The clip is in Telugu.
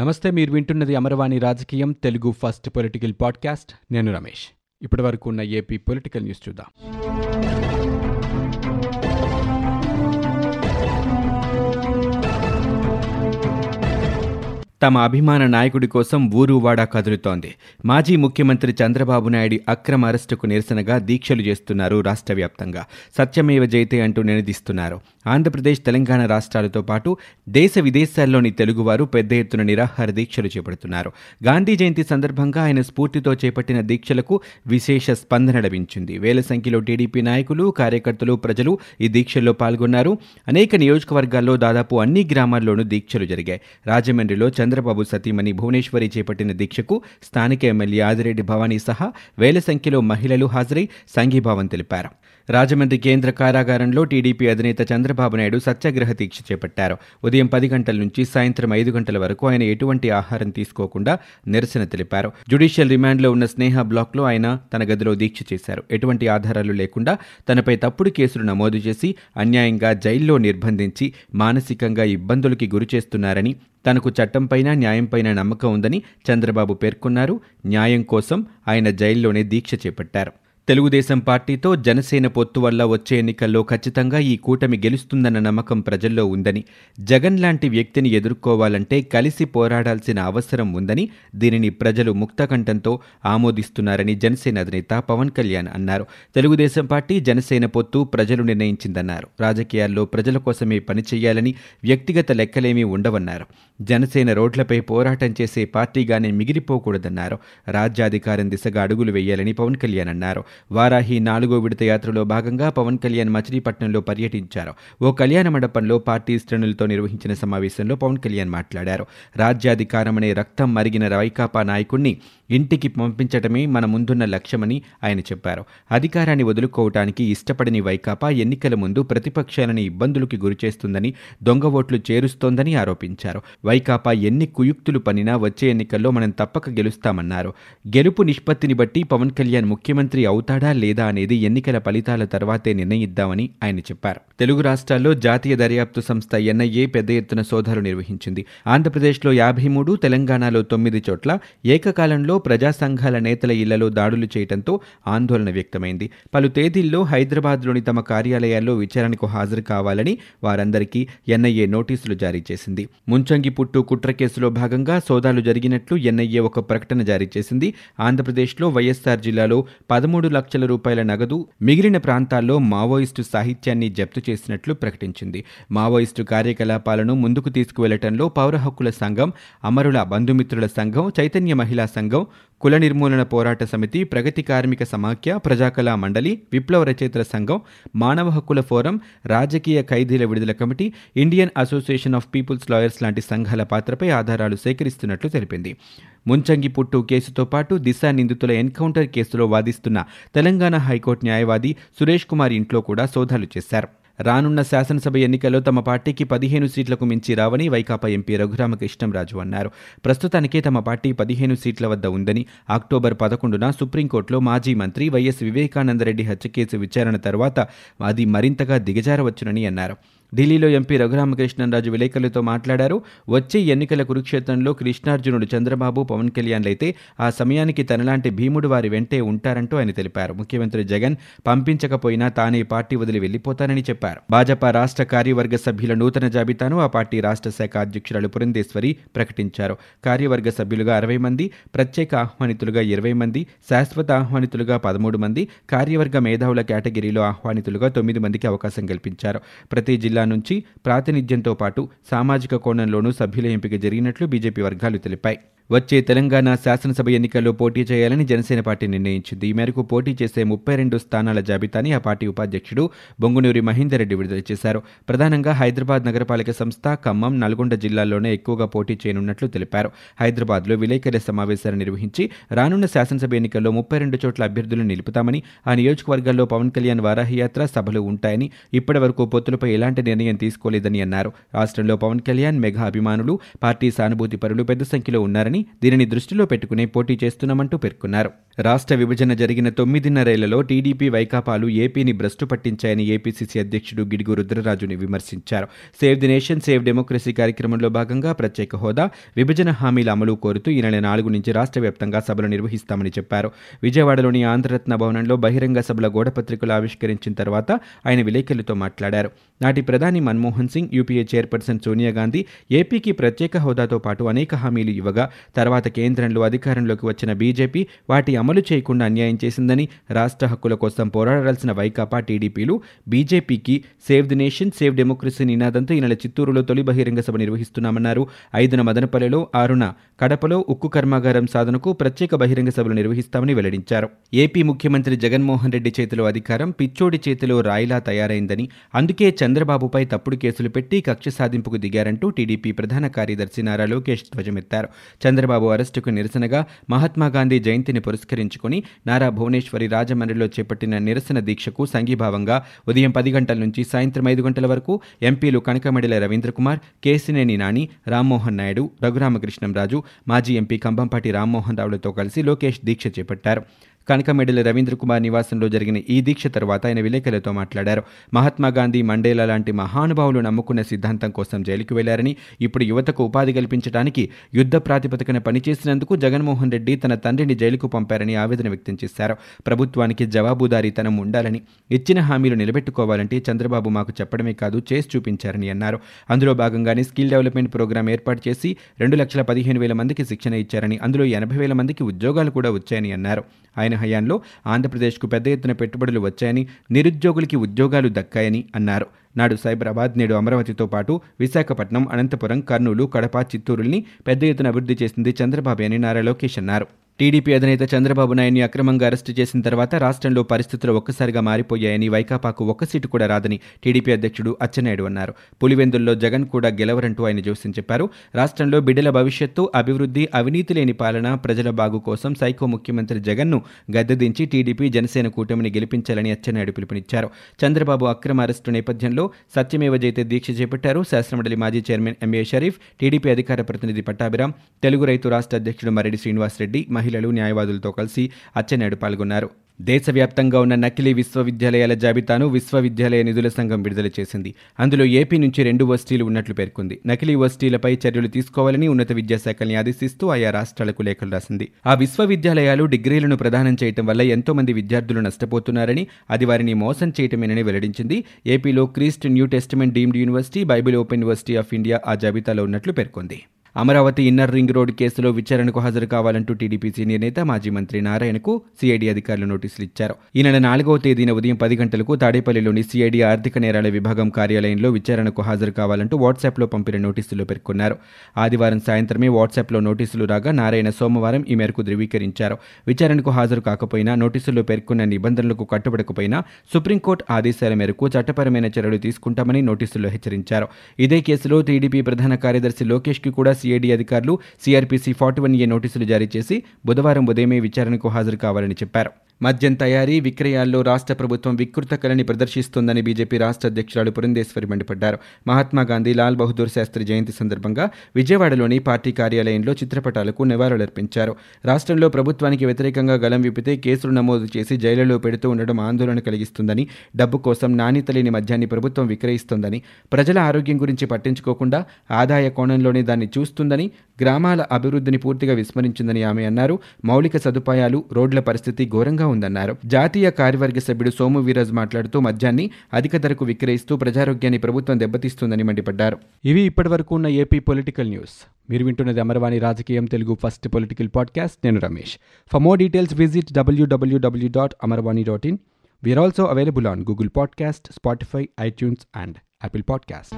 నమస్తే మీరు వింటున్నది అమరవాణి రాజకీయం తెలుగు ఫస్ట్ పొలిటికల్ పాడ్కాస్ట్. నేను రమేష్. ఇప్పటి వరకు ఉన్న ఏపీ పొలిటికల్ న్యూస్ చూద్దాం. తమ అభిమాన నాయకుడి కోసం ఊరువాడా కదులుతోంది. మాజీ ముఖ్యమంత్రి చంద్రబాబు నాయుడు అక్రమ అరెస్టుకు నిరసనగా దీక్షలు చేస్తున్నారు రాష్ట్ర వ్యాప్తంగా. సత్యమేవ జైతే అంటూ నినదిస్తున్నారు. ఆంధ్రప్రదేశ్ తెలంగాణ రాష్ట్రాలతో పాటు దేశ విదేశాల్లోని తెలుగువారు పెద్ద ఎత్తున నిరాహార దీక్షలు చేపడుతున్నారు. గాంధీ జయంతి సందర్భంగా ఆయన స్ఫూర్తితో చేపట్టిన దీక్షలకు విశేష స్పందన లభించింది. వేల సంఖ్యలో టీడీపీ నాయకులు కార్యకర్తలు ప్రజలు ఈ దీక్షల్లో పాల్గొన్నారు. అనేక నియోజకవర్గాల్లో దాదాపు అన్ని గ్రామాల్లోనూ దీక్షలు జరిగాయి. రాజమండ్రిలో చంద్రబాబు సతీమణి భువనేశ్వరి చేపట్టిన దీక్షకు స్థానిక ఎమ్మెల్యే ఆదిరెడ్డి భవానీ సహా వేల సంఖ్యలో మహిళలు హాజరై సంఘీభావం తెలిపారు. రాజమండ్రి కేంద్ర కారాగారంలో టీడీపీ అధినేత చంద్రబాబు నాయుడు సత్యాగ్రహ దీక్ష చేపట్టారు. ఉదయం పది గంటల నుంచి సాయంత్రం ఐదు గంటల వరకు ఆయన ఎటువంటి ఆహారం తీసుకోకుండా నిరసన తెలిపారు. జ్యుడిషియల్ రిమాండ్లో ఉన్న స్నేహ బ్లాక్లో ఆయన తన గదిలో దీక్ష చేశారు. ఎటువంటి ఆధారాలు లేకుండా తనపై తప్పుడు కేసులు నమోదు చేసి అన్యాయంగా జైల్లో నిర్బంధించి మానసికంగా ఇబ్బందులకి గురి చేస్తున్నారని తనకు చట్టంపైన న్యాయంపైన నమ్మకం ఉందని చంద్రబాబు పేర్కొన్నారు. న్యాయం కోసం ఆయన జైల్లోనే దీక్ష చేపట్టారు. తెలుగుదేశం పార్టీతో జనసేన పొత్తు వల్ల వచ్చే ఎన్నికల్లో ఖచ్చితంగా ఈ కూటమి గెలుస్తుందన్న నమ్మకం ప్రజల్లో ఉందని జగన్ లాంటి వ్యక్తిని ఎదుర్కోవాలంటే కలిసి పోరాడాల్సిన అవసరం ఉందని దీనిని ప్రజలు ముక్తకంఠంతో ఆమోదిస్తున్నారని జనసేన అధినేత పవన్ కళ్యాణ్ అన్నారు. తెలుగుదేశం పార్టీ జనసేన పొత్తు ప్రజలు నిర్ణయించిందన్నారు. రాజకీయాల్లో ప్రజల కోసమే పనిచేయాలని వ్యక్తిగత లెక్కలేమీ ఉండవన్నారు. జనసేన రోడ్లపై పోరాటం చేసే పార్టీగానే మిగిలిపోకూడదన్నారు. రాజ్యాధికారం దిశగా అడుగులు వేయాలని పవన్ కళ్యాణ్ అన్నారు. వారాహి నాలుగో విడత యాత్రలో భాగంగా పవన్ కళ్యాణ్ మచిలీపట్నంలో పర్యటించారు. ఓ కళ్యాణ మండపంలో పార్టీ శ్రేణులతో నిర్వహించిన సమావేశంలో పవన్ కళ్యాణ్ మాట్లాడారు. రాజ్యాధికారం అనే రక్తం మరిగిన వైకాపా నాయకుణ్ణి ఇంటికి పంపించటమే మన ముందున్న లక్ష్యమని ఆయన చెప్పారు. అధికారాన్ని వదులుకోవటానికి ఇష్టపడని వైకాపా ఎన్నికల ముందు ప్రతిపక్షాలని ఇబ్బందులకి గురిచేస్తుందని దొంగ ఓట్లు చేరుస్తోందని ఆరోపించారు. వైకాపా ఎన్ని కుయుక్తులు పనినా వచ్చే ఎన్నికల్లో మనం తప్పక గెలుస్తామన్నారు. గెలుపు నిష్పత్తిని బట్టి పవన్ కళ్యాణ్ ముఖ్యమంత్రి అవుతాడా లేదా అనేది ఎన్నికల ఫలితాల తర్వాతే నిర్ణయిద్దామని ఆయన చెప్పారు. తెలుగు రాష్ట్రాల్లో జాతీయ దర్యాప్తు సంస్థ ఎన్ఐఏ పెద్ద ఎత్తున సోదాలు నిర్వహించింది. ఆంధ్రప్రదేశ్లో యాభై మూడు తెలంగాణలో తొమ్మిది చోట్ల ఏకకాలంలో ప్రజా సంఘాల నేతల ఇళ్ళలో దాడులు చేయడంతో ఆందోళన వ్యక్తమైంది. పలు తేదీల్లో హైదరాబాద్లోని తమ కార్యాలయాల్లో విచారణకు హాజరు కావాలని వారందరికీ ఎన్ఐఏ నోటీసులు జారీ చేసింది. ముంచంగి పుట్టు కుట్ర కేసులో భాగంగా సోదాలు జరిగినట్లు ఎన్ఐఏ ఒక ప్రకటన జారీ చేసింది. ఆంధ్రప్రదేశ్లో వైఎస్ఆర్ జిల్లాలో పదమూడు లక్షల రూపాయల నగదు మిగిలిన ప్రాంతాల్లో మావోయిస్టు సాహిత్యాన్ని జప్తు చేసినట్లు ప్రకటించింది. మావోయిస్టు కార్యకలాపాలను ముందుకు తీసుకువెళ్ళటంలో పౌర హక్కుల సంఘం అమరుల బంధుమిత్రుల సంఘం చైతన్య మహిళా సంఘం కుల నిర్మూలన పోరాట సమితి ప్రగతి కార్మిక సమాఖ్య ప్రజాకళా మండలి విప్లవ రచయితల సంఘం మానవ హక్కుల ఫోరం రాజకీయ ఖైదీల విడుదల committee Indian Association of People's Lawyers లాంటి సంఘాల పాత్రపై ఆధారాలు సేకరిస్తున్నట్లు తెలిపింది. ముంచంగి పుట్టు కేసుతో పాటు దిశ నిందితుల ఎన్కౌంటర్ కేసులో వాదిస్తున్న తెలంగాణ హైకోర్టు న్యాయవాది సురేష్ కుమార్ ఇంట్లో కూడా సోదాలు చేశారు. రానున్న శాసనసభ ఎన్నికల్లో తమ పార్టీకి పదిహేను సీట్లకు మించి రావని వైకాపా ఎంపీ రఘురామకృష్ణంరాజు అన్నారు. ప్రస్తుతానికే తమ పార్టీ పదిహేను సీట్ల వద్ద ఉందని అక్టోబర్ పదకొండున సుప్రీంకోర్టులో మాజీ మంత్రి వైఎస్ వివేకానందరెడ్డి హత్య కేసు విచారణ తర్వాత అది మరింతగా దిగజారవచ్చునని అన్నారు. ఢిల్లీలో ఎంపీ రఘురామకృష్ణరాజు విలేకరులతో మాట్లాడారు. వచ్చే ఎన్నికల కురుక్షేత్రంలో కృష్ణార్జునుడు చంద్రబాబు పవన్ కళ్యాణ్ ఆ సమయానికి తనలాంటి భీముడు వారి వెంటే ఉంటారంటూ ఆయన తెలిపారు. ముఖ్యమంత్రి జగన్ పంపించకపోయినా తానే పార్టీ వదిలి వెళ్ళిపోతానని చెప్పారు. భాజపా రాష్ట్ర కార్యవర్గ సభ్యుల నూతన జాబితాను ఆ పార్టీ రాష్ట్ర శాఖ అధ్యక్షురాలు పురంధేశ్వరి ప్రకటించారు. కార్యవర్గ సభ్యులుగా అరవై మంది ప్రత్యేక ఆహ్వానితులుగా ఇరవై మంది శాశ్వత ఆహ్వానితులుగా పదమూడు మంది కార్యవర్గ మేధావుల కేటగిరీలో ఆహ్వానితులుగా తొమ్మిది మందికి అవకాశం కల్పించారు. ప్రతి జిల్లా జిల్లా నుంచి ప్రాతినిధ్యంతో పాటు సామాజిక కోణంలోనూ సభ్యుల ఎంపిక జరిగినట్లు బీజేపీ వర్గాలు తెలిపాయి. వచ్చే తెలంగాణ శాసనసభ ఎన్నికల్లో పోటీ చేయాలని జనసేన పార్టీ నిర్ణయించింది. ఈ మేరకు పోటీ చేసే ముప్పై రెండు స్థానాల జాబితాని ఆ పార్టీ ఉపాధ్యక్షుడు బొంగునూరి మహేందర్రెడ్డి విడుదల చేశారు. ప్రధానంగా హైదరాబాద్ నగరపాలక సంస్థ ఖమ్మం నల్గొండ జిల్లాల్లోనే ఎక్కువగా పోటీ చేయనున్నట్లు తెలిపారు. హైదరాబాద్లో విలేకరుల సమావేశాలు నిర్వహించి రానున్న శాసనసభ ఎన్నికల్లో ముప్పై రెండు చోట్ల అభ్యర్థులను నిలుపుతామని ఆ నియోజకవర్గాల్లో పవన్ కళ్యాణ్ వారాహయాత్ర సభలు ఉంటాయని ఇప్పటి వరకు పొత్తులపై ఎలాంటి నిర్ణయం తీసుకోలేదని అన్నారు. రాష్ట్రంలో పవన్ కళ్యాణ్ మెగా అభిమానులు పార్టీ సానుభూతి పరులు పెద్ద సంఖ్యలో ఉన్నారని ఉందని దీనిని దృష్టిలో పెట్టుకునే పోటీ చేస్తున్నామంటూ పేర్కొన్నారు. రాష్ట్ర విభజన జరిగిన తొమ్మిదిన్నరేళ్ళలో టీడీపీ వైకాపాలు ఏపీని భ్రష్టు పట్టించాయని ఏపీసీసీ అధ్యక్షుడు గిడుగు రుద్రరాజుని విమర్శించారు. Save the nation save democracy కార్యక్రమంలో భాగంగా ప్రత్యేక హోదా విభజన హామీల అమలు కోరుతూ ఈ నెల నాలుగు నుంచి రాష్ట్ర వ్యాప్తంగా సభలు నిర్వహిస్తామని చెప్పారు. విజయవాడలోని ఆంధ్రరత్న భవనంలో బహిరంగ సభల గోడపత్రికలు ఆవిష్కరించిన తర్వాత ఆయన విలేకరులతో మాట్లాడారు. నాటి ప్రధాని మన్మోహన్ సింగ్ యూపీఏ చైర్పర్సన్ సోనియా గాంధీ ఏపీకి ప్రత్యేక హోదాతో పాటు అనేక హామీలు ఇవ్వగా తర్వాత కేంద్రంలో అధికారంలోకి వచ్చిన బీజేపీ వాటి అమలు చేయకుండా అన్యాయం చేసిందని రాష్ట్ర హక్కుల కోసం పోరాడాల్సిన వైకాపా టీడీపీలు బీజేపీకి save the nation save democracy నినాదంతో ఈ నెల చిత్తూరులో తొలి బహిరంగ సభ నిర్వహిస్తున్నామన్నారు. ఐదున మదనపల్లెలో ఆరున కడపలో ఉక్కు కర్మాగారం సాధనకు ప్రత్యేక బహిరంగ సభలు నిర్వహిస్తామని వెల్లడించారు. ఏపీ ముఖ్యమంత్రి జగన్మోహన్ రెడ్డి చేతిలో అధికారం పిచ్చోడి చేతిలో రాయిలా తయారైందని అందుకే చంద్రబాబుపై తప్పుడు కేసులు పెట్టి కక్ష సాధింపుకు దిగారంటూ టీడీపీ ప్రధాన కార్యదర్శి నారా లోకేష్ ధ్వజమెత్తారు. చంద్రబాబు అరెస్టుకు నిరసనగా మహాత్మాగాంధీ జయంతిని పురస్కరించుకుని నారా భువనేశ్వరి రాజమండ్రిలో చేపట్టిన నిరసన దీక్షకు సంఘీభావంగా ఉదయం పది గంటల నుంచి సాయంత్రం ఐదు గంటల వరకు ఎంపీలు కనకమడిల రవీంద్రకుమార్ కేసినేని నాని రామ్మోహన్ నాయుడు రఘురామకృష్ణం రాజు మాజీ ఎంపీ కంభంపాటి రామ్మోహన్ రావులతో కలిసి లోకేష్ దీక్ష చేపట్టారు. కనకమెడల రవీంద్ర కుమార్ నివాసంలో జరిగిన ఈ దీక్ష తర్వాత ఆయన విలేకరులతో మాట్లాడారు. మహాత్మా గాంధీ మండేలా లాంటి మహానుభావులు నమ్ముకున్న సిద్ధాంతం కోసం జైలుకు వెళ్ళారని ఇప్పుడు యువతకు ఉపాధి కల్పించడానికి యుద్ధ ప్రాతిపదికన పనిచేసినందుకు జగన్మోహన్ రెడ్డి తన తండ్రిని జైలుకు పంపారని ఆవేదన వ్యక్తం చేశారు. ప్రభుత్వానికి జవాబుదారీతనం ఉండాలని ఇచ్చిన హామీలు నిలబెట్టుకోవాలంటే చంద్రబాబు మాకు చెప్పడమే కాదు చేసి చూపించారని అన్నారు. అందులో భాగంగానే స్కిల్ డెవలప్మెంట్ ప్రోగ్రాం ఏర్పాటు చేసి రెండు లక్షల పదిహేను వేల మందికి శిక్షణ ఇచ్చారని అందులో ఎనభై వేల మందికి ఉద్యోగాలు కూడా వచ్చాయని అన్నారు. ఆయన హయాంలో ఆంధ్రప్రదేశ్కు పెద్ద ఎత్తున పెట్టుబడులు వచ్చాయని నిరుద్యోగులకి ఉద్యోగాలు దక్కాయని అన్నారు. నాడు సైబరాబాద్ నేడు అమరావతితో పాటు విశాఖపట్నం అనంతపురం కర్నూలు కడప చిత్తూరుల్ని పెద్ద ఎత్తున అభివృద్ధి చేసింది చంద్రబాబు అని నారా లోకేష్ అన్నారు. టీడీపీ అధినేత చంద్రబాబు నాయుడిని అక్రమంగా అరెస్టు చేసిన తర్వాత రాష్ట్రంలో పరిస్థితులు ఒక్కసారిగా మారిపోయాయని వైకాపాకు ఒక్క సీటు కూడా రాదని టీడీపీ అధ్యక్షుడు అచ్చెన్నాయుడు అన్నారు. పులివెందుల్లో జగన్ కూడా గెలవరంటూ ఆయన జోస్యం చెప్పారు. రాష్ట్రంలో బిడ్డల భవిష్యత్తు అభివృద్ధి అవినీతి లేని పాలన ప్రజల బాగు కోసం సైకో ముఖ్యమంత్రి జగన్ను గద్దెదించి టీడీపీ జనసేన కూటమిని గెలిపించాలని అచ్చెన్నాయుడు పిలుపునిచ్చారు. చంద్రబాబు అక్రమ అరెస్టు నేపథ్యంలో సత్యమేవ జైతే దీక్ష చేపట్టారు. శాసనమండలి మాజీ చైర్మన్ ఎంఏ షరీఫ్ టీడీపీ అధికార ప్రతినిధి పట్టాభిరాం తెలుగు రైతు రాష్ట్ర అధ్యక్షుడు మరెడ్డి శ్రీనివాసరెడ్డి మహిళలు న్యాయవాదులతో కలిసి అచ్చెన్నాయుడు పాల్గొన్నారు. దేశవ్యాప్తంగా ఉన్న నకిలీ విశ్వవిద్యాలయాల జాబితాను విశ్వవిద్యాలయ నిధుల సంఘం విడుదల చేసింది. అందులో ఏపీ నుంచి రెండు వర్సిటీలు ఉన్నట్లు పేర్కొంది. నకిలీ వర్సిటీలపై చర్యలు తీసుకోవాలని ఉన్నత విద్యాశాఖల్ని ఆదేశిస్తూ ఆయా రాష్ట్రాలకు లేఖలు రాసింది. ఆ విశ్వవిద్యాలయాలు డిగ్రీలను ప్రదానం చేయటం వల్ల ఎంతో మంది విద్యార్థులు నష్టపోతున్నారని అది వారిని మోసం చేయటమేనని వెల్లడించింది. ఏపీలో Christ New Testament deemed university Bible Open University of India ఆ జాబితాలో ఉన్నట్లు పేర్కొంది. అమరావతి ఇన్నర్ రింగ్ రోడ్ కేసులో విచారణకు హాజరు కావాలంటూ టీడీపీ సీనియర్ నేత మాజీ మంత్రి నారాయణకు సిఐడి అధికారులు నోటీసులు ఇచ్చారు. ఈ నెల నాలుగవ తేదీన ఉదయం పది గంటలకు తాడేపల్లిలోని సిఐడి ఆర్థిక నేరాల విభాగం కార్యాలయంలో విచారణకు హాజరు కావాలంటూ వాట్సాప్లో పంపిన నోటీసుల్లో పేర్కొన్నారు. ఆదివారం సాయంత్రమే వాట్సాప్లో నోటీసులు రాగా నారాయణ సోమవారం ఈ మేరకు ధృవీకరించారు. విచారణకు హాజరు కాకపోయినా నోటీసుల్లో పేర్కొన్న నిబంధనలకు కట్టుబడకపోయినా సుప్రీంకోర్టు ఆదేశాల మేరకు చట్టపరమైన చర్యలు తీసుకుంటామని నోటీసుల్లో హెచ్చరించారు. ఇదే కేసులో టీడీపీ ప్రధాన కార్యదర్శి లోకేష్కి కూడా సిఐడి అధికారులు సిఆర్పీసీ ఫార్టీ వన్ ఏ నోటీసులు జారీ చేసి బుధవారం ఉదయమే విచారణకు హాజరు కావాలని చెప్పారు. మద్యం తయారీ విక్రయాల్లో రాష్ట్ర ప్రభుత్వం వికృత కళని ప్రదర్శిస్తోందని బీజేపీ రాష్ట్ర అధ్యక్షురాలు పురంధేశ్వరి మండిపడ్డారు. మహాత్మా గాంధీ లాల్ బహదూర్ శాస్త్రి జయంతి సందర్భంగా విజయవాడలోని పార్టీ కార్యాలయంలో చిత్రపటాలకు నివాళులర్పించారు. రాష్ట్రంలో ప్రభుత్వానికి వ్యతిరేకంగా గలం విప్పితే కేసులు నమోదు చేసి జైలులో పెడుతూ ఉండడం ఆందోళన కలిగిస్తుందని డబ్బు కోసం నాణ్యత లేని మద్యాన్ని ప్రభుత్వం విక్రయిస్తోందని ప్రజల ఆరోగ్యం గురించి పట్టించుకోకుండా ఆదాయ కోణంలోనే దాన్ని చూస్తుందని గ్రామాల అభివృద్ధిని పూర్తిగా విస్మరించిందని ఆమె అన్నారు. మౌలిక సదుపాయాలు రోడ్ల పరిస్థితి ఘోరంగా ఉందన్నారు. జాతీయ కార్యవర్గ సభ్యుడు సోము వీరాజ్ మాట్లాడుతూ మద్యాన్ని అధిక ధరకు విక్రయిస్తూ ప్రజారోగ్యాన్ని ప్రభుత్వం దెబ్బతీస్తుందని మండిపడ్డారు. ఇవి ఇప్పటివరకు ఉన్న ఏపీ పొలిటికల్ న్యూస్. మీరు వింటున్నది అమర్వాణి రాజకీయం తెలుగు ఫస్ట్ పొలిటికల్ పాడ్కాస్ట్. నేను Ramesh. For more details visit W W W dot Amarvani dot in we're also available on Google podcast Spotify iTunes and Apple podcast